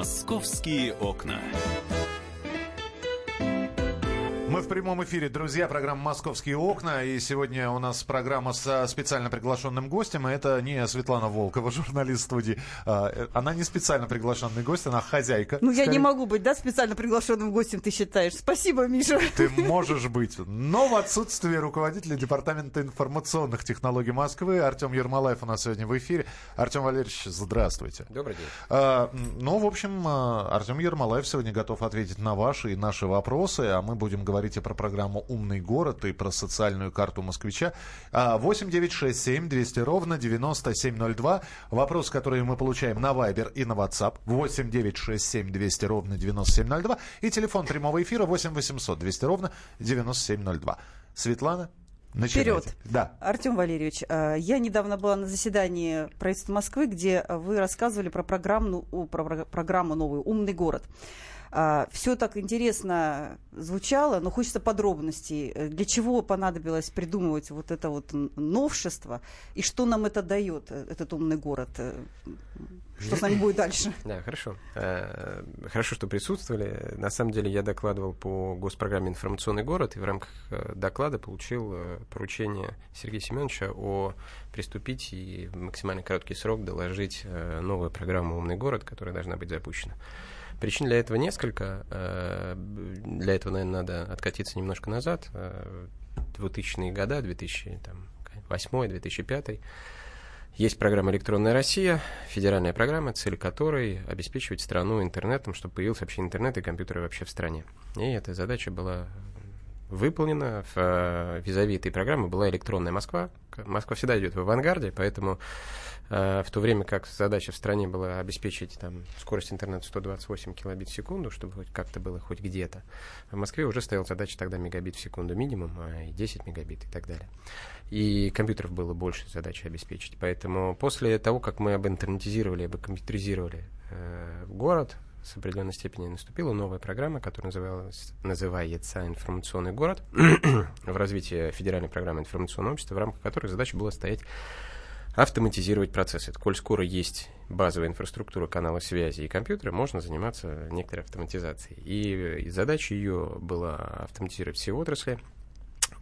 Московские окна. Мы в прямом эфире, друзья, программа «Московские окна». И сегодня у нас программа с специально приглашенным гостем. И это не Светлана Волкова, журналист студии. А, э, она не специально приглашенный гость, она хозяйка. Ну, я не могу быть, да, специально приглашенным гостем, ты считаешь? Спасибо, Миша. Ты можешь быть. Но в отсутствии руководителя Департамента информационных технологий Москвы Артем Ермолаев у нас сегодня в эфире. Артем Валерьевич, здравствуйте. Добрый день. А, ну, в общем, а, Артем Ермолаев сегодня готов ответить на ваши и наши вопросы, а мы будем говорить говорите про программу «Умный город» и про социальную карту москвича. 8 9 6 7 200 ровно 9702. Вопрос, который мы получаем на Viber и на WhatsApp. 8 9 6 7 200 ровно 9702. И телефон прямого эфира 8 800 200 ровно 9702. Светлана, Начинайте. Вперед. Да. Артем Валерьевич, а, я недавно была на заседании правительства Москвы, где вы рассказывали про программу, про программу новую «Умный город». А, Все так интересно звучало, но хочется подробностей. Э, для чего понадобилось придумывать вот это вот новшество, и что нам это дает, э, этот умный город? Э, что с нами будет дальше? Да, хорошо. Хорошо, что присутствовали. На самом деле я докладывал по госпрограмме «Информационный город», и в рамках доклада получил поручение Сергея Семеновича о приступить и в максимально короткий срок доложить новую программу «Умный город», которая должна быть запущена. Причин для этого несколько. Э, для этого, наверное, надо откатиться немножко назад. 2000-е э, годы, 2008-2005. Есть программа «Электронная Россия», федеральная программа, цель которой обеспечивать страну интернетом, чтобы появился вообще интернет и компьютеры вообще в стране. И эта задача была выполнена. В э, визави этой программы была электронная Москва. Москва всегда идет в авангарде, поэтому в то время как задача в стране была обеспечить там, скорость интернета 128 килобит в секунду, чтобы хоть как-то было хоть где-то, в Москве уже стояла задача тогда мегабит в секунду минимум, а и 10 мегабит и так далее. И компьютеров было больше задачи обеспечить. Поэтому после того, как мы обинтернетизировали, обкомпьютеризировали э, город, с определенной степени наступила новая программа, которая называлась, называется «Информационный город» в развитии федеральной программы информационного общества, в рамках которой задача была стоять автоматизировать процессы. Коль скоро есть базовая инфраструктура канала связи и компьютера, можно заниматься некоторой автоматизацией. И задача ее была автоматизировать все отрасли,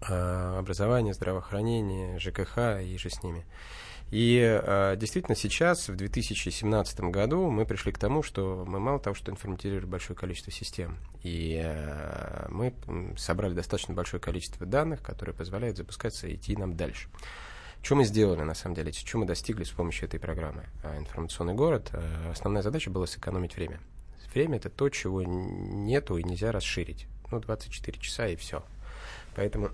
а, образование, здравоохранение, ЖКХ и же с ними. И э, действительно сейчас, в 2017 году, мы пришли к тому, что мы мало того, что информатизировали большое количество систем, и э, мы собрали достаточно большое количество данных, которые позволяют запускаться и идти нам дальше. Что мы сделали, на самом деле, что мы достигли с помощью этой программы а, «Информационный город»? А, основная задача была сэкономить время. Время — это то, чего нету и нельзя расширить. Ну, 24 часа и все. Поэтому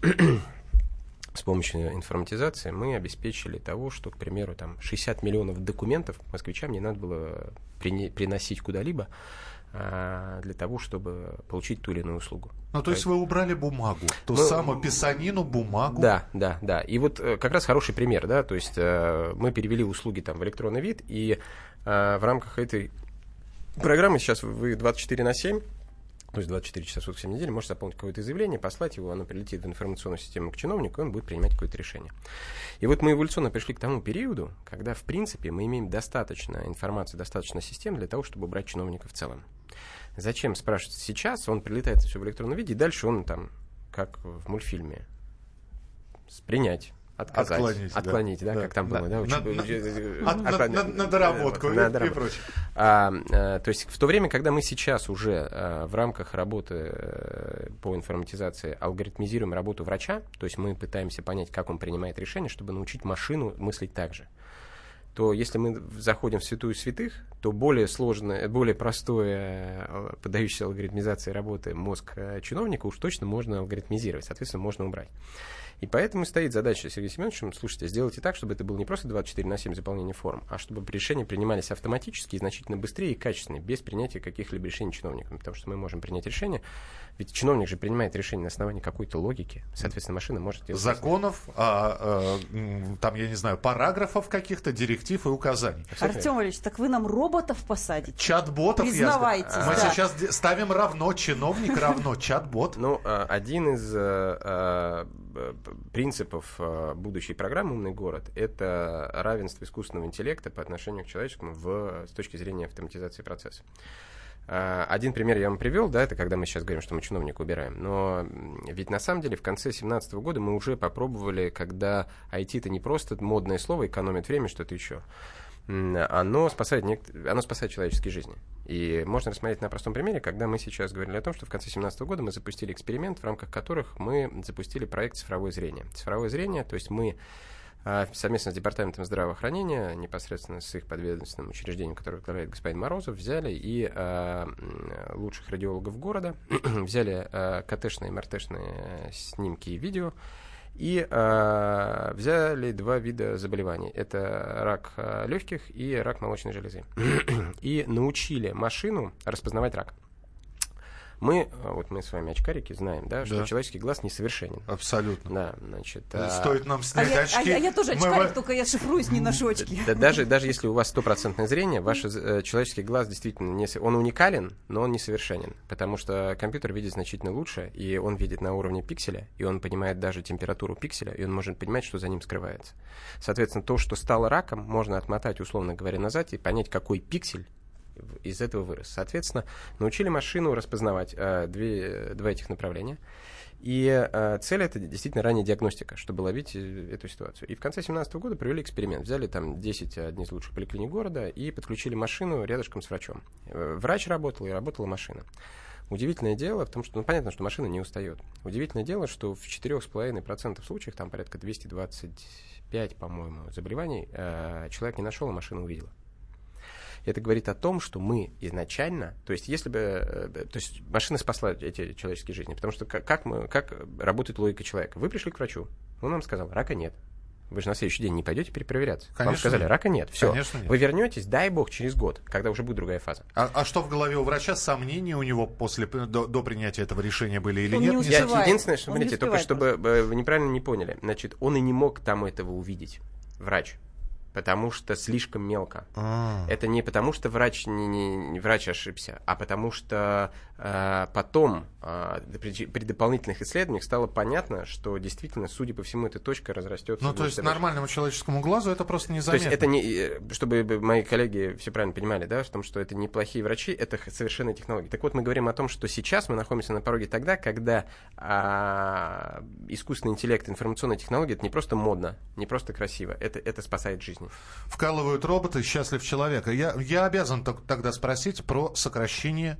с помощью информатизации мы обеспечили того, что, к примеру, там 60 миллионов документов москвичам не надо было приносить куда-либо, для того, чтобы получить ту или иную услугу. Ну, то есть вы убрали бумагу, ту ну, самую писанину, бумагу. Да, да, да. И вот э, как раз хороший пример, да, то есть э, мы перевели услуги там в электронный вид, и э, в рамках этой программы сейчас вы 24 на 7 то есть 24 часа в сутки 7 недель, можете заполнить какое-то заявление, послать его, оно прилетит в информационную систему к чиновнику, и он будет принимать какое-то решение. И вот мы эволюционно пришли к тому периоду, когда, в принципе, мы имеем достаточно информации, достаточно систем для того, чтобы убрать чиновника в целом. Зачем, спрашивается, сейчас он прилетает все в электронном виде, и дальше он там, как в мультфильме, принять отказать, отклонить, отклонить да, да, да, как там да. было, да, на, на, на, на, на доработку и, и прочее. А, а, то есть в то время, когда мы сейчас уже а, в рамках работы а, по информатизации алгоритмизируем работу врача, то есть мы пытаемся понять, как он принимает решение, чтобы научить машину мыслить так же то если мы заходим в святую святых, то более сложное, более простое, э, поддающееся алгоритмизации работы мозг чиновника уж точно можно алгоритмизировать, соответственно, можно убрать. И поэтому стоит задача Сергея Семеновича, слушайте, сделайте так, чтобы это было не просто 24 на 7 заполнение форм, а чтобы решения принимались автоматически, значительно быстрее и качественнее, без принятия каких-либо решений чиновниками. Потому что мы можем принять решение, ведь чиновник же принимает решение на основании какой-то логики, соответственно, машина может делать... Законов, а, а, там, я не знаю, параграфов каких-то, директив и указаний. Артем Валерьевич, так вы нам роботов посадите? Чат-ботов. Признавайтесь. Я... Мы сейчас ставим равно чиновник равно чат-бот. Ну, а, один из а, принципов будущей программы «Умный город» — это равенство искусственного интеллекта по отношению к человеческому в, с точки зрения автоматизации процесса. Один пример я вам привел, да, это когда мы сейчас говорим, что мы чиновника убираем. Но ведь на самом деле в конце 2017 года мы уже попробовали, когда IT это не просто модное слово, экономит время, что-то еще оно спасает, оно спасает человеческие жизни. И можно рассмотреть на простом примере, когда мы сейчас говорили о том, что в конце 2017 года мы запустили эксперимент, в рамках которых мы запустили проект «Цифровое зрение». Цифровое зрение, то есть мы а, совместно с Департаментом здравоохранения, непосредственно с их подведомственным учреждением, которое возглавляет господин Морозов, взяли и а, лучших радиологов города, взяли а, КТшные, МРТшные снимки и видео, и э, взяли два вида заболеваний. Это рак э, легких и рак молочной железы. и научили машину распознавать рак. Мы, а, вот мы с вами очкарики, знаем, да, что да. человеческий глаз несовершенен. Абсолютно. Да, значит... А, Стоит нам снять а очки. Я, а, я, я тоже очкарик, мы... только я шифруюсь, не ношу очки. Да, даже, даже если у вас стопроцентное зрение, ваш э, человеческий глаз действительно не... Он уникален, но он несовершенен. Потому что компьютер видит значительно лучше, и он видит на уровне пикселя, и он понимает даже температуру пикселя, и он может понимать, что за ним скрывается. Соответственно, то, что стало раком, можно отмотать, условно говоря, назад и понять, какой пиксель из этого вырос. Соответственно, научили машину распознавать э, две, два этих направления. И э, цель это действительно ранняя диагностика, чтобы ловить э, эту ситуацию. И в конце 2017 года провели эксперимент. Взяли там 10 одних из лучших поликлиник города и подключили машину рядышком с врачом. Э, врач работал и работала машина. Удивительное дело в том, что, ну, понятно, что машина не устает. Удивительное дело, что в 4,5% случаев, там порядка 225, по-моему, заболеваний, э, человек не нашел, а машина увидела. Это говорит о том, что мы изначально, то есть если бы, э, то есть машина спасла эти человеческие жизни, потому что как, мы, как работает логика человека? Вы пришли к врачу, он вам сказал, рака нет. Вы же на следующий день не пойдете перепроверяться. Конечно Вам сказали, рака нет. Все. Конечно нет. Вы вернетесь, дай бог, через год, когда уже будет другая фаза. А, а что в голове у врача? Сомнения у него после до, до принятия этого решения были или он нет? Не Я, единственное, что, смотрите, только чтобы э, вы неправильно не поняли. Значит, он и не мог там этого увидеть. Врач потому что слишком мелко. А. Это не потому, что врач не, не, не врач ошибся, а потому что потом э, при, дополнительных исследованиях стало понятно, что действительно, судя по всему, эта точка разрастется. Ну, то есть нормальному человеческому глазу это просто незаметно. То есть это не, э, чтобы мои коллеги все правильно понимали, да, в том, что это не плохие врачи, это совершенно технологии. Так вот, мы говорим о том, что сейчас мы находимся на пороге тогда, когда э, искусственный интеллект, информационная технология, это не просто модно, не просто красиво, это, это спасает жизнь жизни. Вкалывают роботы, счастлив человека. Я, я обязан тогда спросить про сокращение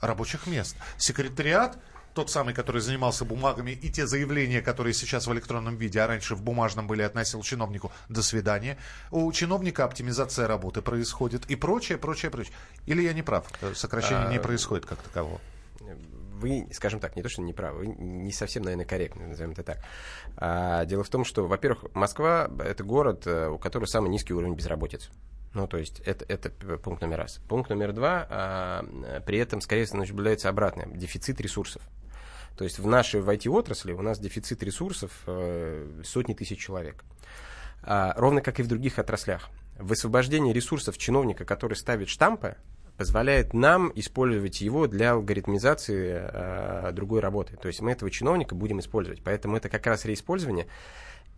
рабочих мест. Секретариат тот самый, который занимался бумагами, и те заявления, которые сейчас в электронном виде, а раньше в бумажном были, относил чиновнику «до свидания». У чиновника оптимизация работы происходит и прочее, прочее, прочее. Или я не прав? Сокращение а... не происходит как такового вы, скажем так, не то, что не правы, вы не совсем, наверное, корректны, назовем это так. А, дело в том, что, во-первых, Москва — это город, э, у которого самый низкий уровень безработицы. Ну, то есть это, это пункт номер раз. Пункт номер два, а, при этом, скорее всего, наблюдается обратное, дефицит ресурсов. То есть в нашей в IT-отрасли у нас дефицит ресурсов э, сотни тысяч человек. А, ровно как и в других отраслях. Высвобождение ресурсов чиновника, который ставит штампы, позволяет нам использовать его для алгоритмизации э, другой работы. То есть мы этого чиновника будем использовать. Поэтому это как раз реиспользование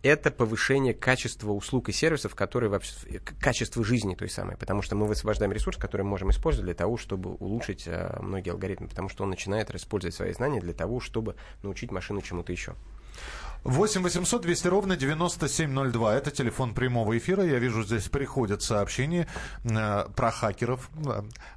это повышение качества услуг и сервисов, которые вообще, качество жизни той самой, потому что мы высвобождаем ресурс, который мы можем использовать для того, чтобы улучшить э, многие алгоритмы, потому что он начинает использовать свои знания для того, чтобы научить машину чему-то еще. 8 800 200 ровно 9702. Это телефон прямого эфира. Я вижу, здесь приходят сообщения э, про хакеров.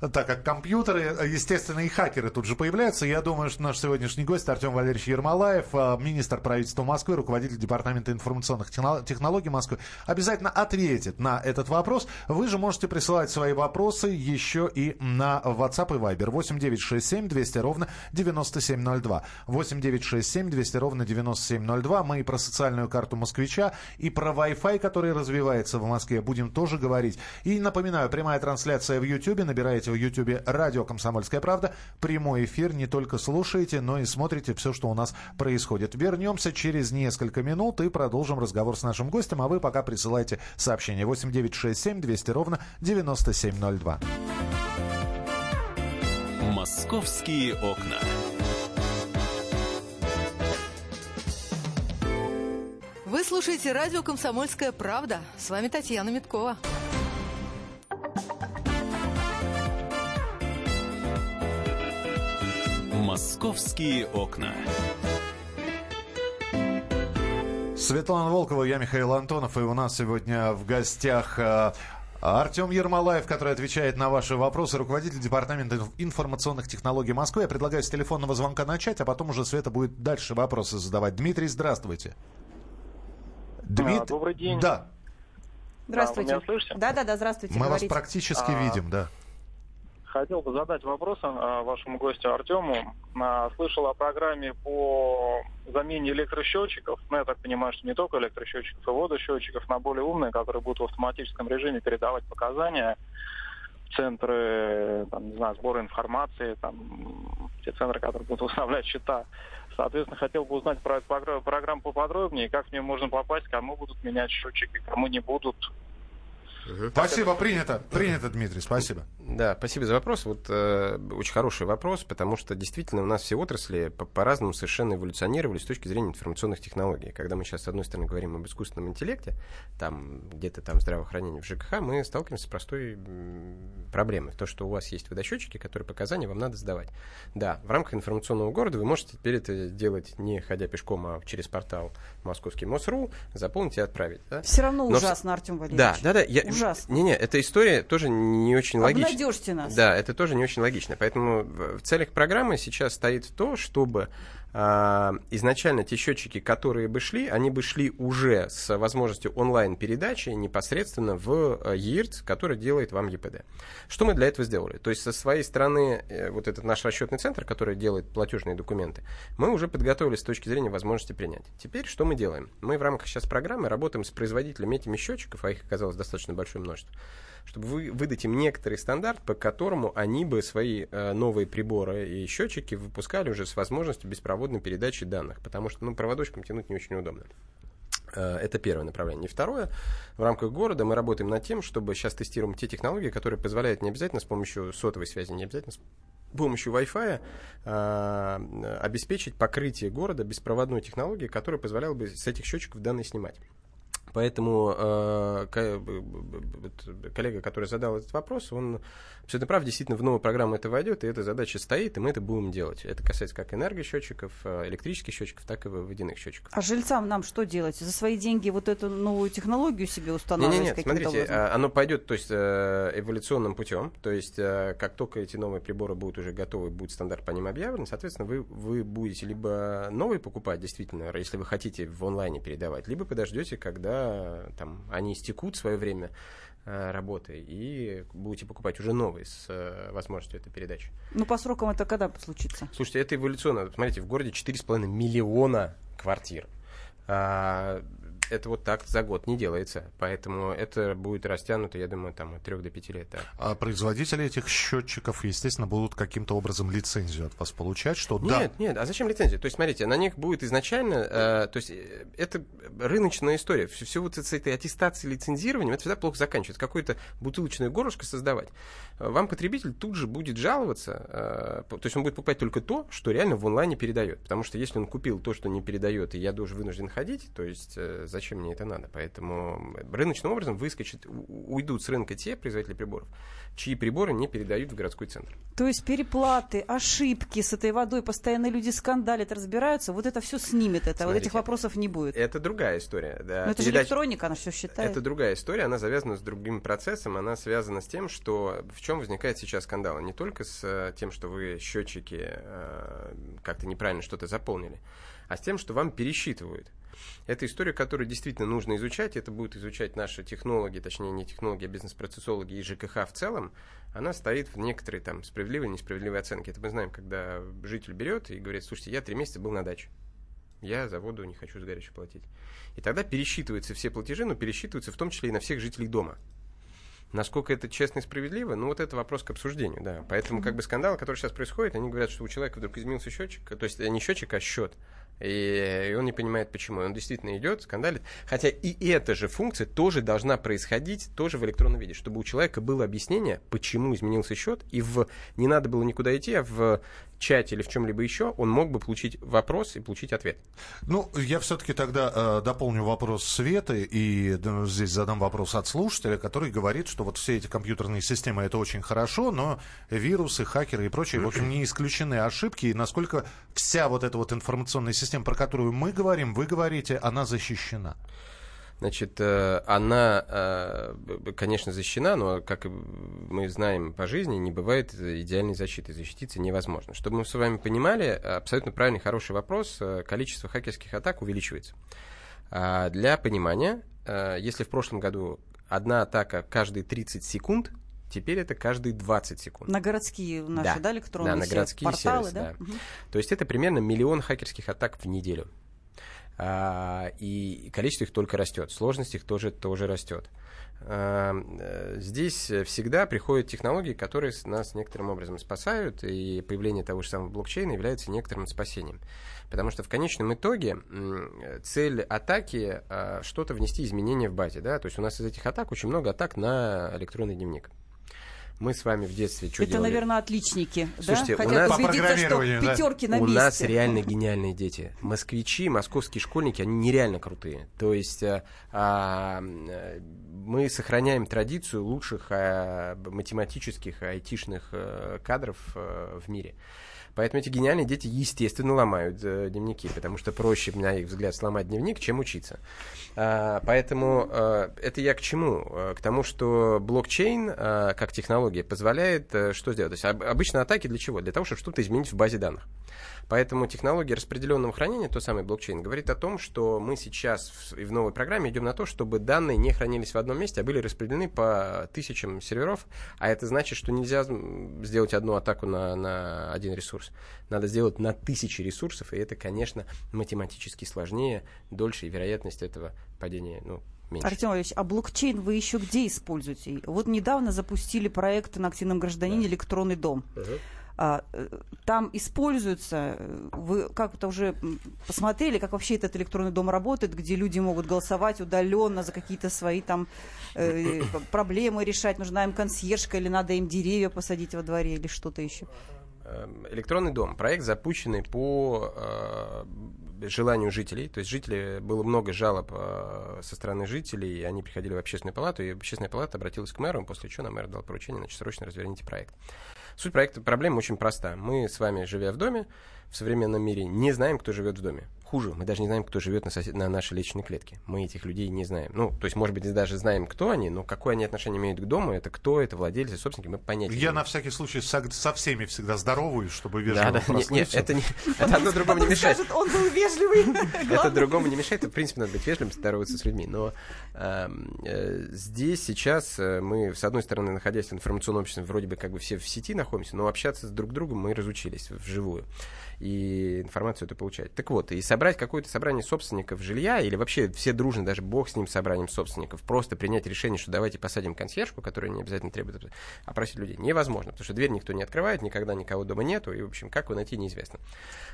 Э, так как компьютеры, э, естественно, и хакеры тут же появляются. Я думаю, что наш сегодняшний гость Артем Валерьевич Ермолаев, министр правительства Москвы, руководитель Департамента информационных технологий Москвы, обязательно ответит на этот вопрос. Вы же можете присылать свои вопросы еще и на WhatsApp и Viber. 8 967 200 ровно 9702. 8 967 200 ровно 9702. 2. Мы и про социальную карту москвича, и про Wi-Fi, который развивается в Москве, будем тоже говорить. И напоминаю, прямая трансляция в YouTube. Набираете в YouTube радио «Комсомольская правда». Прямой эфир не только слушаете, но и смотрите все, что у нас происходит. Вернемся через несколько минут и продолжим разговор с нашим гостем. А вы пока присылайте сообщение 8967 200 ровно 9702. Московские окна. Вы слушаете радио «Комсомольская правда». С вами Татьяна Миткова. Московские окна. Светлана Волкова, я Михаил Антонов, и у нас сегодня в гостях э, Артем Ермолаев, который отвечает на ваши вопросы, руководитель департамента информационных технологий Москвы. Я предлагаю с телефонного звонка начать, а потом уже Света будет дальше вопросы задавать. Дмитрий, здравствуйте. Дмит... А, добрый день. Да. Здравствуйте. Да, вы меня слышите? Да, да, да, здравствуйте. Мы говорите. вас практически А, видим, да. Хотел бы задать вопрос а, вашему гостю Артему. А, Слышал о программе по замене электросчетчиков. Ну, я так понимаю, что не только электросчетчиков, и водосчетчиков на более умные, которые будут в автоматическом режиме передавать показания в центры, там, не знаю, сбора информации, там, те центры, которые будут выставлять счета. Соответственно, хотел бы узнать про программу поподробнее, как в нее можно попасть, кому будут менять счетчики, кому не будут. Спасибо, принято. Принято, Дмитрий, спасибо. Да, спасибо за вопрос. Вот э, очень хороший вопрос, потому что действительно у нас все отрасли по- по-разному совершенно эволюционировали с точки зрения информационных технологий. Когда мы сейчас, с одной стороны, говорим об искусственном интеллекте, там где-то там здравоохранение в ЖКХ, мы сталкиваемся с простой проблемой. То, что у вас есть водосчетчики, которые показания вам надо сдавать. Да, в рамках информационного города вы можете теперь это делать не ходя пешком, а через портал московский МОСРУ, заполнить и отправить. Да? Все равно Но ужасно, Артем Валерьевич. Да, да, да. Я... Ужасно. Не-не, эта история тоже не очень логична. Обнадежьте нас. Да, это тоже не очень логично. Поэтому в целях программы сейчас стоит то, чтобы изначально те счетчики, которые бы шли, они бы шли уже с возможностью онлайн-передачи непосредственно в э, ЕИРЦ, который делает вам ЕПД. Что мы для этого сделали? То есть со своей стороны, э, вот этот наш расчетный центр, который делает платежные документы, мы уже подготовили с точки зрения возможности принять. Теперь что мы делаем? Мы в рамках сейчас программы работаем с производителями этими счетчиков, а их оказалось достаточно большое множество, чтобы вы, выдать им некоторый стандарт, по которому они бы свои э, новые приборы и счетчики выпускали уже с возможностью беспроводной передачи данных, потому что ну, проводочком тянуть не очень удобно. Э, Это первое направление. И второе, в рамках города мы работаем над тем, чтобы сейчас тестируем те технологии, которые позволяют не обязательно с помощью сотовой связи, не обязательно с помощью Wi-Fi э, обеспечить покрытие города беспроводной технологией, которая позволяла бы с этих счетчиков данные снимать. Поэтому э, вот коллега, который задал этот вопрос, он абсолютно прав, действительно в новую программу это войдет, и эта задача стоит, и мы это будем делать. Это касается как энергосчетчиков, э, электрических счетчиков, так и водяных счетчиков. А жильцам нам что делать? За свои деньги вот эту новую технологию себе устанавливать Не-не-не, каким-то смотрите, образом? а, оно пойдет, то есть э, эволюционным путем, то есть э, как только эти новые приборы будут уже готовы, будет стандарт по ним объявлен, соответственно, вы, вы будете либо новые покупать, действительно, если вы хотите в онлайне передавать, либо подождете, когда там они истекут свое время э, работы, и будете покупать уже новые с э, возможностью этой передачи. Ну, по срокам это когда случится? Слушайте, это эволюционно. Смотрите, в городе 4,5 миллиона квартир. Это вот так за год не делается. Поэтому это будет растянуто, я думаю, там от 3 до 5 лет. да. А производители этих счетчиков, естественно, будут каким-то образом лицензию от вас получать, что да, Нет, нет, а зачем лицензия? То есть, смотрите, на них будет изначально, э, то есть, э, это рыночная история. Все, все вот с этой аттестацией, лицензированием, это всегда плохо заканчивается. Какое-то бутылочное горлышко создавать. Э, Вам потребитель тут же будет жаловаться, э, то есть он будет покупать только то, что реально в онлайне передает. Потому что если он купил то, что не передает, и я тоже вынужден ходить, то есть э, зачем мне это надо? Поэтому рыночным образом выскочит, у- уйдут с рынка те производители приборов, чьи приборы не передают в городской центр. То есть переплаты, ошибки с этой водой, постоянно люди скандалят, разбираются, вот это все снимет это, вот Смотрите, этих вопросов не будет. Это другая история. Да. Но это же Передача- электроника, она все считает. Это другая история, она завязана с другим процессом, она связана с тем, что в чем возникает сейчас скандал. Не только с э, тем, что вы счетчики э, как-то неправильно что-то заполнили, а с тем, что вам пересчитывают. Это история, которую действительно нужно изучать. Это будут изучать наши технологи, точнее не технологи, а бизнес-процессологи и ЖКХ в целом. Она стоит в некоторой там справедливой, несправедливой оценке. Это мы знаем, когда житель берет и говорит, слушайте, я три месяца был на даче. Я за воду не хочу с горячей платить. И тогда пересчитываются все платежи, но пересчитываются в том числе и на всех жителей дома. Насколько это честно и справедливо, ну вот это вопрос к обсуждению, да. Поэтому как бы скандал, который сейчас происходит, они говорят, что у человека вдруг изменился счетчик, то есть э, не счетчик, а счет. И, он не понимает, почему. Он действительно идет, скандалит. Хотя и эта же функция тоже должна происходить тоже в электронном виде, чтобы у человека было объяснение, почему изменился счет, и в, не надо было никуда идти, а в чате или в чем-либо еще, он мог бы получить вопрос и получить ответ. Ну, я все-таки тогда э, дополню вопрос Светы и да, здесь задам вопрос от слушателя, который говорит, что вот все эти компьютерные системы это очень хорошо, но вирусы, хакеры и прочее, в общем, не исключены ошибки. И насколько вся вот эта вот информационная система, про которую мы говорим, вы говорите, она защищена? Значит, э, она, э, конечно, защищена, но, как мы знаем по жизни, не бывает идеальной защиты. Защититься невозможно. Чтобы мы с вами понимали, абсолютно правильный, хороший вопрос, э, количество хакерских атак увеличивается. А для понимания, если в прошлом году одна атака каждые 30 секунд, Теперь это каждые 20 секунд. На городские наши, да, да электронные да, на городские порталы, сервисы, да? да. Угу. То есть это примерно миллион хакерских атак в неделю. А, и количество их только растет, сложность их тоже, тоже растет. А, э, здесь всегда приходят технологии, которые нас некоторым образом спасают, и появление того же самого блокчейна является некоторым спасением. Потому что в конечном итоге цель атаки а, что-то внести изменения в базе. Да? То есть у нас из этих атак очень много атак на электронный дневник. Мы с вами в детстве что Это, делали? наверное, отличники. Слушайте, да? у нас... убедиться, что пятерки да. на У месте. нас реально гениальные дети. Москвичи, московские школьники, они нереально крутые. То есть а, а, мы сохраняем традицию лучших а, математических, айтишных а, кадров а, в мире. Поэтому эти гениальные дети, естественно, ломают э, дневники, потому что проще, на их взгляд, сломать дневник, чем учиться. А, поэтому э, это я к чему? Э, к тому, что блокчейн, э, как технология, позволяет э, что сделать? То есть об, обычно атаки для чего? Для того, чтобы что-то изменить в базе данных. Поэтому технология распределенного хранения, то самый блокчейн, говорит о том, что мы сейчас в, в новой программе идем на то, чтобы данные не хранились в одном месте, а были распределены по тысячам серверов. А это значит, что нельзя сделать одну атаку на, на один ресурс. Надо сделать на тысячи ресурсов, и это, конечно, математически сложнее, дольше, и вероятность этого падения ну, меньше. Артем Ильич, а блокчейн вы еще где используете? Вот недавно запустили проект на активном гражданине да. «Электронный дом». Угу. А, э, там используются, э, вы как-то уже посмотрели, как вообще этот электронный дом работает, где люди могут голосовать удаленно за какие-то свои там э, проблемы решать, нужна им консьержка или надо им деревья посадить во дворе или что-то еще? Эм, электронный дом. Проект запущенный по э, желанию жителей. То есть жители, было много жалоб э, со стороны жителей, и они приходили в общественную палату, и общественная палата обратилась к мэру, после чего на мэр дал поручение, значит, срочно разверните проект. Суть проекта, проблема очень проста. Мы с вами, живя в доме, в современном мире, не знаем, кто живет в доме хуже, мы даже не знаем, кто живет на, сосед... на нашей личной клетке. Мы этих людей не знаем. Ну, то есть, может быть, даже знаем, кто они, но какое они отношение имеют к дому, это кто, это владельцы, собственники, мы понятия Я на всякий случай со, со всеми всегда здороваюсь, чтобы вежливо да, да, нет, нет, это, не, это одно другому не мешает. Скажет, он был вежливый. Это другому не мешает, в принципе, надо быть вежливым, здороваться с людьми. Но здесь сейчас э, мы, с одной стороны, находясь в информационном обществе, вроде бы как бы все в сети находимся, но общаться с друг другом мы разучились вживую и информацию это получать. Так вот, и собрать какое-то собрание собственников жилья, или вообще все дружно, даже бог с ним собранием собственников, просто принять решение, что давайте посадим консьержку, которая не обязательно требует опросить людей, невозможно, потому что дверь никто не открывает, никогда никого дома нету, и, в общем, как его найти, неизвестно.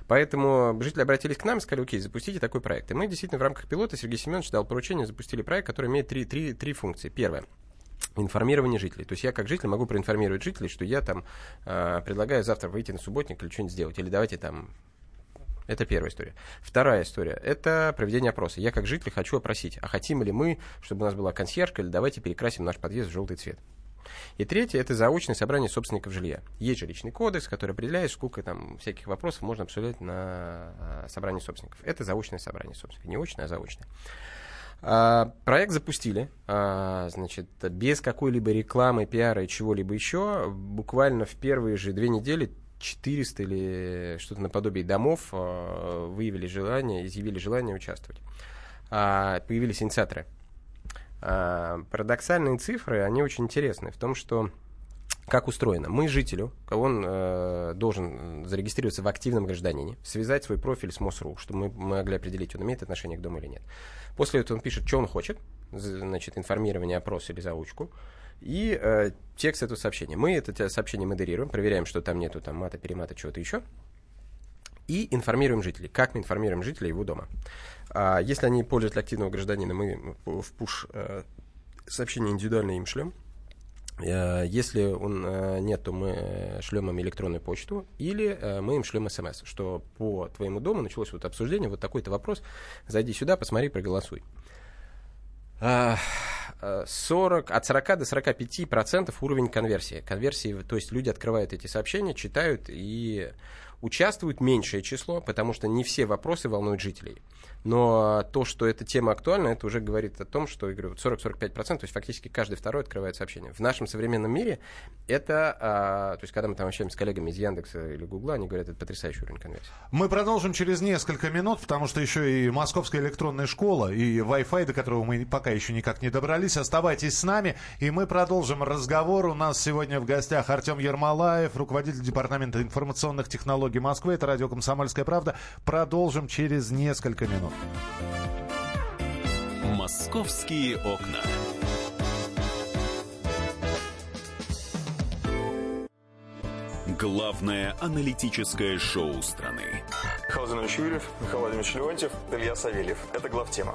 Поэтому жители обратились к нам сказали, окей, запустите такой проект. И мы действительно в рамках пилота, Сергей Семенович дал поручение, запустили проект, который имеет три, три, три функции. Первое – информирование жителей. То есть я как житель могу проинформировать жителей, что я там э, предлагаю завтра выйти на субботник или что-нибудь сделать. Или давайте там это первая история. Вторая история – это проведение опроса. Я как житель хочу опросить, а хотим ли мы, чтобы у нас была консьержка, или давайте перекрасим наш подъезд в желтый цвет. И третье – это заочное собрание собственников жилья. Есть жилищный кодекс, который определяет, сколько там всяких вопросов можно обсуждать на а, собрании собственников. Это заочное собрание собственников. Не очное, а заочное. А, проект запустили, а, значит, без какой-либо рекламы, пиара и чего-либо еще. Буквально в первые же две недели 400 или что-то наподобие домов а, выявили желание, изъявили желание участвовать. Появились инициаторы. Парадоксальные цифры, они очень интересны в том, что как устроено? Мы жителю, он э, должен зарегистрироваться в активном гражданине, связать свой профиль с МОСРУ, чтобы мы могли определить, он имеет отношение к дому или нет. После этого он пишет, что он хочет, значит, информирование, опрос или заучку, и э, текст этого сообщения. Мы это сообщение модерируем, проверяем, что там нету там мата, перемата, чего-то еще. и информируем жителей. Как мы информируем жителей его дома? А, если они пользователи активного гражданина, мы в пуш э, сообщение индивидуально им шлем. Э, если он э, нет, то мы шлем им электронную почту или мы им шлем смс, что по твоему дому началось вот обсуждение, вот такой-то вопрос, зайди сюда, посмотри, проголосуй. 40, от 40 до 45 процентов уровень конверсии. Конверсии, то есть люди открывают эти сообщения, читают и участвуют меньшее число, потому что не все вопросы волнуют жителей. Но то, что эта тема актуальна, это уже говорит о том, что, я говорю, 40-45%, то есть фактически каждый второй открывает сообщение. В нашем современном мире это, а, то есть когда мы там общаемся с коллегами из Яндекса или Гугла, они говорят, это потрясающий уровень конверсии. Мы продолжим через несколько минут, потому что еще и Московская электронная школа, и Wi-Fi, до которого мы пока еще никак не добрались. Оставайтесь с нами, и мы продолжим разговор. У нас сегодня в гостях Артем Ермолаев, руководитель Департамента информационных технологий Москвы. Это радио «Комсомольская правда». Продолжим через несколько минут. Московские окна. Главное аналитическое шоу страны. Михаил Юрьев, Михаил Владимирович Леонтьев, Илья Савельев. Это главтема.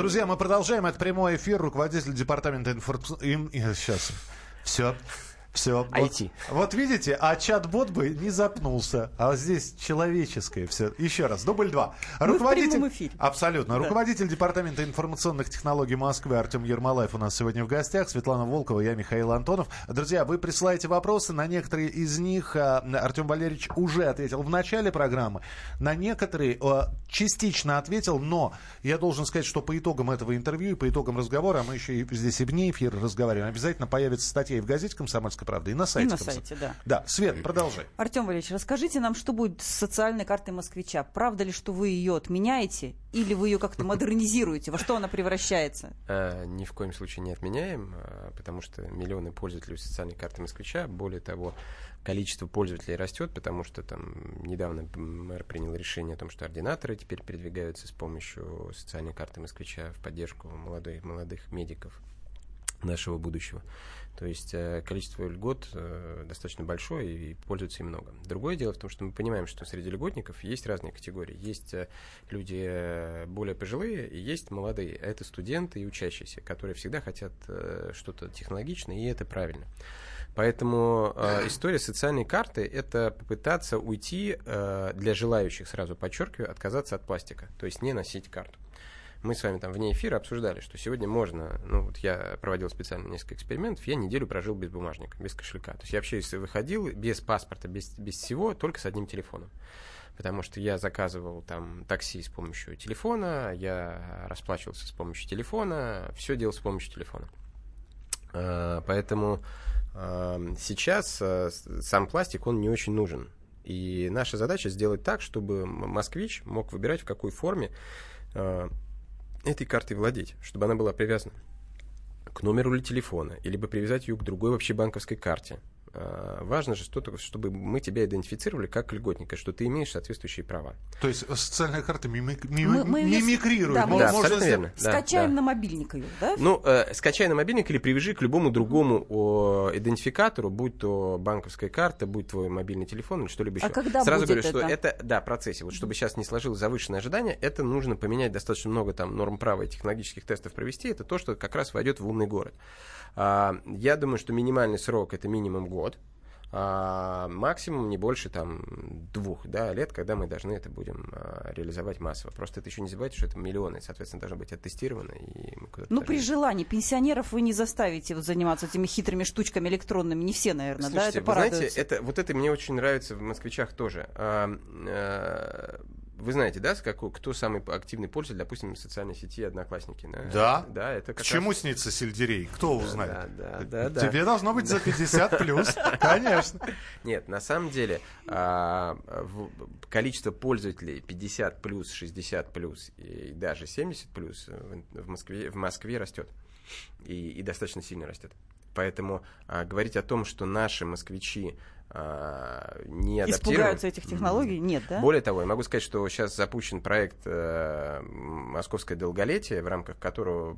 Друзья, мы продолжаем. Это прямой эфир. Руководитель департамента информации... Сейчас. Все. Все. IT. Вот, вот видите, а чат-бот бы не запнулся. А здесь человеческое все. Еще раз, дубль два. Мы Руководитель... в эфире. Абсолютно. Да. Руководитель Департамента информационных технологий Москвы Артем Ермолаев у нас сегодня в гостях. Светлана Волкова, я Михаил Антонов. Друзья, вы присылаете вопросы. На некоторые из них а, Артем Валерьевич уже ответил в начале программы. На некоторые а, частично ответил, но я должен сказать, что по итогам этого интервью и по итогам разговора, а мы еще и здесь и вне эфира разговариваем, обязательно появится статья и в газете «Комсомольская «Комсомольская правда» и на сайте. И на сайте, да. Да, Свет, продолжай. Артем Валерьевич, расскажите нам, что будет с социальной картой москвича. Правда ли, что вы ее отменяете или вы ее как-то модернизируете? Во что она превращается? А, ни в коем случае не отменяем, а, потому что миллионы пользователей социальной карты москвича. Более того, количество пользователей растет, потому что там недавно мэр принял решение о том, что ординаторы теперь передвигаются с помощью социальной карты москвича в поддержку молодых, молодых медиков нашего будущего. То есть э, количество льгот э, достаточно большое и пользуется им много. Другое дело в том, что мы понимаем, что среди льготников есть разные категории. Есть э, люди более пожилые и есть молодые. Это студенты и учащиеся, которые всегда хотят что-то технологичное, и это правильно. Поэтому э, история социальной карты – это попытаться уйти э, для желающих, сразу подчеркиваю, отказаться от пластика, то есть не носить карту мы с вами там вне эфира обсуждали, что сегодня можно, ну вот я проводил специально несколько экспериментов, я неделю прожил без бумажника, без кошелька. То есть я вообще если выходил без паспорта, без, без всего, только с одним телефоном. Потому что я заказывал там такси с помощью телефона, я расплачивался с помощью телефона, все делал с помощью телефона. А, поэтому а, сейчас а, сам пластик, он не очень нужен. И наша задача сделать так, чтобы москвич мог выбирать, в какой форме этой картой владеть, чтобы она была привязана к номеру или телефона, или бы привязать ее к другой вообще банковской карте. А, важно же, что, чтобы мы тебя идентифицировали как льготника, что ты имеешь соответствующие права. То есть социальная карта мимик, мим, мы, мимикрирует. Да, мы да, абсолютно верно. Скачаем да, на мобильник ее, да? Ну, э, скачай на мобильник или привяжи к любому другому о, идентификатору, будь то банковская карта, будь твой мобильный телефон или что-либо еще. А когда Сразу будет говорю, это? что это, да, процессе. Вот чтобы сейчас не сложилось завышенное ожидание, это нужно поменять достаточно много там норм права и технологических тестов провести. Это то, что как раз войдет в умный город. А, я думаю, что минимальный срок это минимум год. А, максимум не больше там двух да, лет, когда мы должны это будем а, реализовать массово. Просто это еще не забывайте, что это миллионы, соответственно, должно быть оттестировано. И ну, при желании. Пенсионеров вы не заставите вот, заниматься этими хитрыми штучками электронными. Не все, наверное, Слушайте, да? Это вы знаете, это, вот это мне очень нравится в москвичах тоже. А, а, вы знаете, да, какой, кто самый активный пользователь, допустим, социальной сети Одноклассники? Да. Да, это К как чему раз... снится сельдерей? Кто узнает? Да, да, да, Тебе да. должно быть за 50 плюс, конечно. Нет, на самом деле а, количество пользователей 50 плюс, 60 плюс и даже 70 плюс в Москве, в Москве растет. И, и достаточно сильно растет. Поэтому а, говорить о том, что наши москвичи не адаптированы... Испугаются этих технологий? Нет, да? Более того, я могу сказать, что сейчас запущен проект э, «Московское долголетие», в рамках которого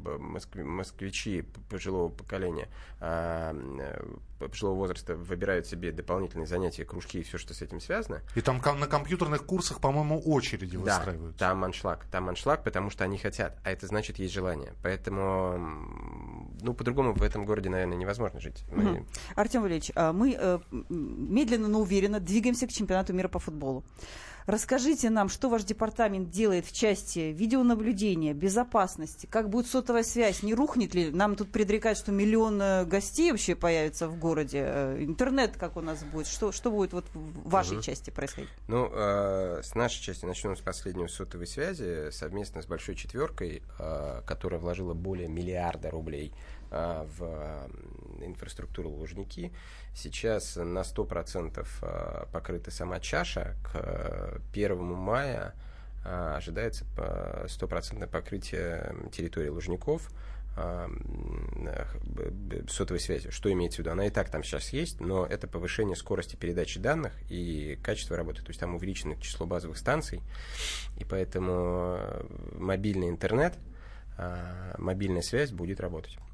москвичи пожилого поколения, э, пожилого возраста выбирают себе дополнительные занятия, кружки и все, что с этим связано. И там на компьютерных курсах, по-моему, очереди Да, выстраиваются. там аншлаг. Там аншлаг, потому что они хотят, а это значит есть желание. Поэтому, ну, по-другому в этом городе, наверное, невозможно жить. Мы-. Артем Валерьевич, а мы э, медленно, но уверенно двигаемся к чемпионату мира по футболу. Расскажите нам, что ваш департамент делает в части видеонаблюдения, безопасности, как будет сотовая связь, не рухнет ли? Нам тут предрекают, что миллион э, гостей вообще появится в городе. Э, Интернет как у нас будет? Что, что будет вот в вашей Мгм. части происходить? Ну, э, с нашей части начнем с последнего сотовой связи совместно с Большой Четверкой, э, которая вложила более миллиарда рублей э, в э, инфраструктуру Лужники. Сейчас на 100% э, покрыта сама чаша. К э, 1 мая э, ожидается э, стопроцентное покрытие территории Лужников а, э, сотовой связи. Что имеется в виду? Она и так там сейчас есть, но это повышение скорости передачи данных и качества работы. То есть там увеличено число базовых станций, и поэтому э, мобильный интернет, а, мобильная связь будет работать а,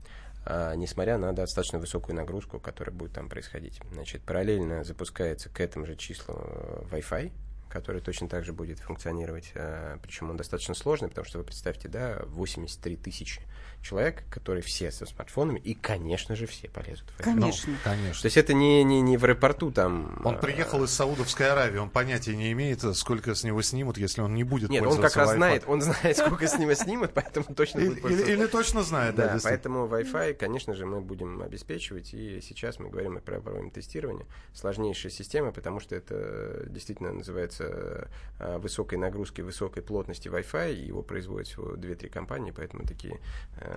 несмотря на достаточно высокую нагрузку, которая будет там происходить. Значит, параллельно запускается к этому же числу э, Wi-Fi, который точно так же будет функционировать, э, причем он достаточно сложный, потому что вы представьте, да, 83 тысячи человек, которые все со смартфонами, и, конечно же, все полезут в это. Ну, Конечно. конечно. То есть это не, не, не в аэропорту там... Он э, приехал из Саудовской Аравии, он понятия не имеет, сколько с него снимут, если он не будет Нет, он как раз знает, он знает, сколько с него снимут, поэтому точно Или, будет или- или точно знает, да, Да, поэтому Wi-Fi, конечно же, мы будем обеспечивать, и сейчас мы говорим и про- проводим тестирование. Сложнейшая система, потому что это действительно называется э, высокой нагрузки, высокой плотности Wi-Fi, его производят всего 2-3 компании, поэтому такие э,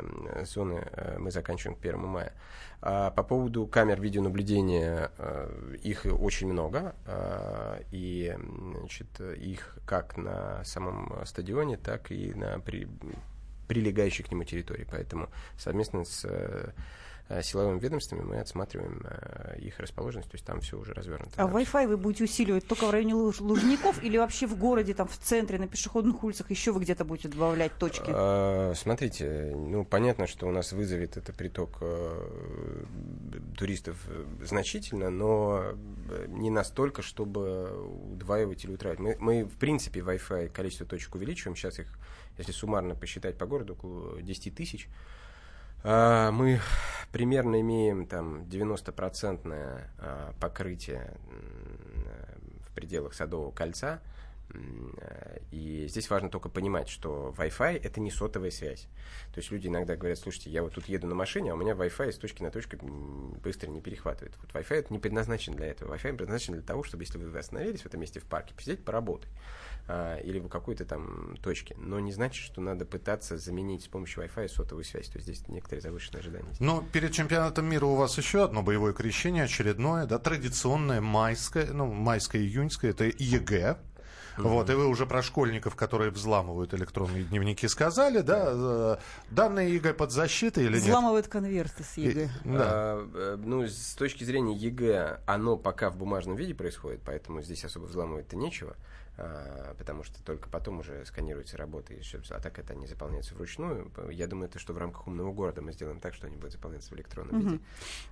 зоны э, мы заканчиваем к 1 мая. А по поводу камер видеонаблюдения, э, их очень много, э, и значит, их как на самом стадионе, так и на при, прилегающей к нему территории. Поэтому совместно с э, э, силовыми ведомствами мы отсматриваем э, их расположенность, то есть там все уже развернуто. А. Wi-Fi вы будете усиливать только в районе Луж- Лужников или вообще в городе, там в центре, на пешеходных улицах еще вы где-то будете добавлять точки? А, Смотрите, ну понятно, что у нас вызовет это приток э, туристов э, значительно, но э, не настолько, чтобы удваивать или утраивать. Мы, мы в принципе Wi-Fi количество точек увеличиваем. Сейчас их, если суммарно посчитать по городу, около 10 тысяч. А, Мы примерно имеем там 90% а, покрытие в пределах Садового кольца. И здесь важно только понимать, что Wi-Fi это не сотовая связь. То есть люди иногда говорят, слушайте, я вот тут еду на машине, а у меня Wi-Fi с точки на точку быстро не перехватывает. Вот Wi-Fi это не предназначен для этого. Wi-Fi предназначен для того, чтобы если вы остановились в этом месте в парке, посидеть, поработать. А, Или в какой-то там точке. Но не значит, что надо пытаться заменить с помощью Wi-Fi сотовую связь. То есть здесь некоторые завышенные ожидания. Но перед чемпионатом мира у вас еще одно боевое крещение, очередное, да, традиционное майское, ну, майское-июньское, это ЕГЭ. Вот, и вы уже про школьников, которые взламывают электронные дневники, сказали, да? э, Данные ЕГЭ под защитой или нет? Взламывают конверты с ЕГЭ. Да. А, э, ну, с точки зрения ЕГЭ, оно пока в бумажном виде происходит, поэтому здесь особо взламывать-то нечего, а, потому что только потом уже сканируется работа, и а так это они заполняются вручную. Я думаю, это что в рамках умного города мы сделаем так, что они будут заполняться в электронном виде. Вот,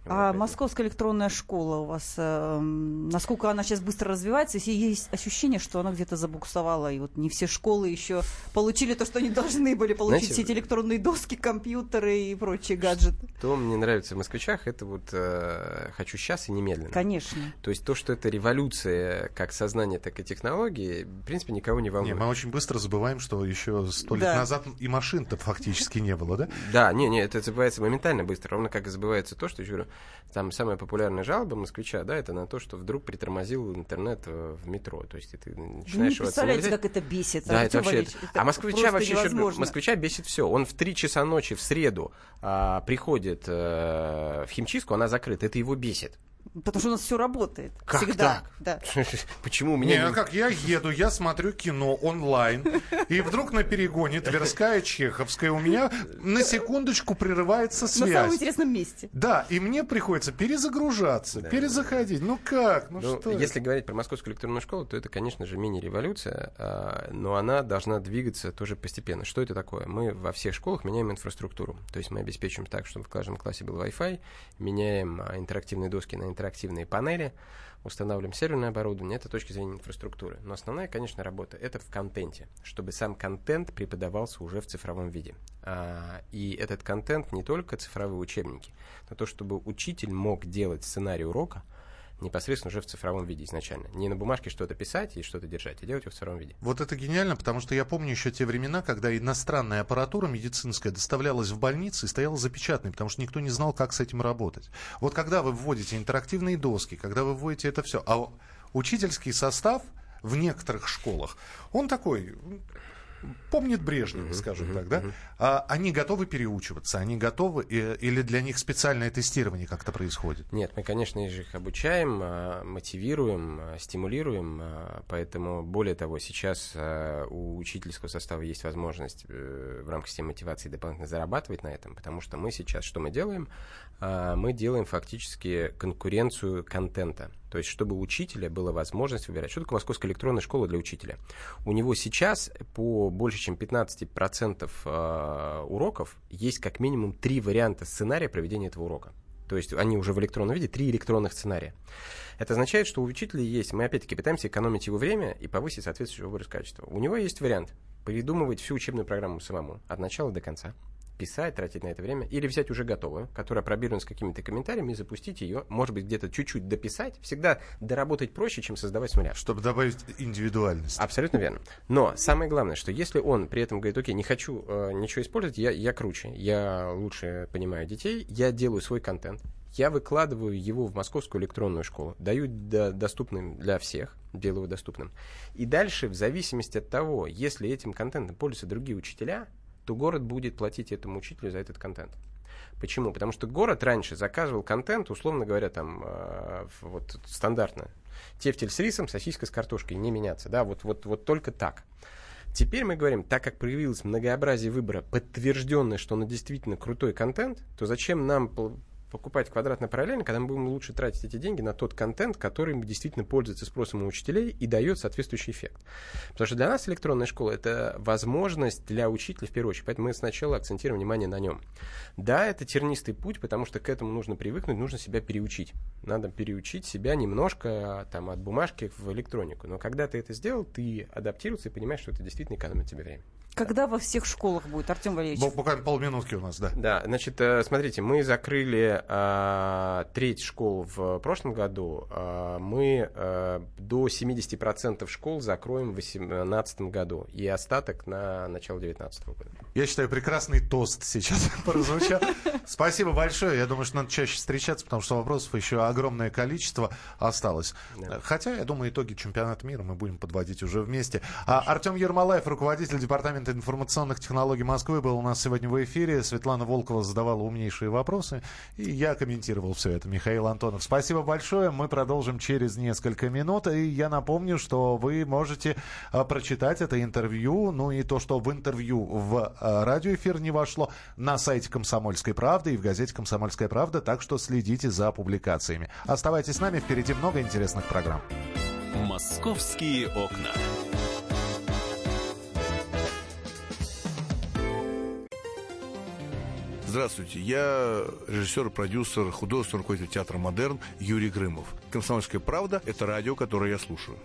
А поэтому- Московская электронная школа у вас, эм, насколько она сейчас быстро развивается, если есть ощущение, что она где-то забуксовала, и вот не все школы еще получили то, что они должны были получить, Знаете, все эти электронные доски, компьютеры и прочие гаджеты. Что мне нравится в москвичах, это вот э, хочу сейчас и немедленно. Конечно. То есть то, что это революция как сознание, так и технологии, это, в принципе, никого не волнует. Не, мы очень быстро забываем, что еще сто лет Да. назад и машин-то фактически не было, да? Да, не, не, это забывается моментально быстро, ровно как и забывается то, что, я говорю, там самая популярная жалоба москвича, да, это на то, что вдруг притормозил интернет э, в метро, то есть ты Вы не начинаешь его представляете, оценивать. как это бесит. Да, это вообще... Это а москвича вообще еще... Москвича бесит все. Он в 3 часа ночи в среду а, приходит э, в химчистку, она закрыта. Это его бесит. Потому что у нас все работает. Как Всегда. так? Да. Почему у Не, меня... а как я еду, я смотрю кино онлайн, и вдруг на перегоне Тверская, Чеховская у меня на секундочку прерывается На самом связь. интересном месте. Да, и мне приходится перезагружаться, перезаходить. Ну как? Ну, Ну, что? если говорить про московскую электронную школу, то это, конечно же, мини-революция, а, но она должна двигаться тоже постепенно. Что это такое? Мы во всех школах меняем инфраструктуру. То есть мы обеспечиваем так, чтобы в каждом классе был Wi-Fi, меняем а, интерактивные доски на интерактивные панели, устанавливаем серверное оборудование. Это точки зрения инфраструктуры. Но основная, конечно, работа это в контенте, чтобы сам контент преподавался уже в цифровом виде. А, И этот контент не только цифровые учебники, но то, чтобы учитель мог делать сценарий урока, непосредственно уже в цифровом виде изначально. Не на бумажке что-то писать и что-то держать, а делать его в цифровом виде. Вот это гениально, потому что я помню еще те времена, когда иностранная аппаратура медицинская доставлялась в больницы и стояла запечатанной, потому что никто не знал, как с этим работать. Вот когда вы вводите интерактивные доски, когда вы вводите это все, а учительский состав в некоторых школах, он такой, помнит Брежнева, скажем так, да? А они готовы переучиваться, они готовы, э, или для них специальное тестирование как-то происходит? Нет, мы, конечно же, их обучаем, а, мотивируем, а, стимулируем, а, поэтому, более того, сейчас у учительского состава есть возможность э, в рамках системы мотивации дополнительно зарабатывать на этом, потому что мы сейчас, что мы делаем? А, Мы делаем фактически конкуренцию контента. То есть, чтобы у учителя была возможность выбирать. Что такое Московская электронная школа для учителя? У него сейчас по больше чем 15% а, уроков есть как минимум три варианта сценария проведения этого урока. То есть они уже в электронном виде, три электронных сценария. Это означает, что у учителя есть, мы опять-таки пытаемся экономить его время и повысить соответствующий образ качества. У него есть вариант придумывать всю учебную программу самому, от начала до конца, писать, тратить на это время, или взять уже готовую, которая пробирована с какими-то комментариями, и запустить ее, может быть, где-то чуть-чуть дописать. Всегда доработать проще, чем создавать с нуля. Чтобы добавить индивидуальность. Абсолютно верно. Но самое главное, что если он при этом говорит, окей, не хочу э, ничего использовать, я, я круче, я лучше понимаю детей, я делаю свой контент, я выкладываю его в московскую электронную школу, даю до- доступным для всех, делаю доступным. И дальше, в зависимости от того, если этим контентом пользуются другие учителя, то город будет платить этому учителю за этот контент. Почему? Потому что город раньше заказывал контент, условно говоря, там, э, вот стандартно. Тефтель с рисом, сосиска с картошкой, не меняться, да, вот, вот, вот только так. Теперь мы говорим, так как проявилось многообразие выбора, подтвержденное, что он действительно крутой контент, то зачем нам покупать квадратно параллельно, когда мы будем лучше тратить эти деньги на тот контент, который действительно пользуется спросом у учителей и дает соответствующий эффект. Потому что для нас электронная школа это возможность для учителя в первую очередь, поэтому мы сначала акцентируем внимание на нем. Да, это тернистый путь, потому что к этому нужно привыкнуть, нужно себя переучить. Надо переучить себя немножко там, от бумажки в электронику. Но когда ты это сделал, ты адаптируешься и понимаешь, что это действительно экономит тебе время. Когда во всех школах будет, Артем Валерьевич? Бу- Буквально полминутки у нас, да. Да, значит, э, смотрите, мы закрыли э, треть школ в прошлом году. Э, мы э, до 70% школ закроем в 2018 году. И остаток на начало 2019 года. Я считаю, прекрасный тост сейчас прозвучал. Спасибо большое. Я думаю, что надо чаще встречаться, потому что вопросов еще огромное количество осталось. Хотя, я думаю, итоги чемпионата мира мы будем подводить уже вместе. А Артем Ермолаев, руководитель департамента информационных технологий Москвы, был у нас сегодня в эфире. Светлана Волкова задавала умнейшие вопросы, и я комментировал все это. Михаил Антонов. Спасибо большое. Мы продолжим через несколько минут. И я напомню, что вы можете а, прочитать это интервью, ну и то, что в интервью в а, радиоэфир не вошло, на сайте «Комсомольской правды» и в газете «Комсомольская правда», так что следите за публикациями. Оставайтесь с нами, впереди много интересных программ. «Московские окна». Здравствуйте, я режиссер, продюсер, художественный руководитель театра «Модерн» Юрий Грымов. «Комсомольская правда» — это радио, которое я слушаю.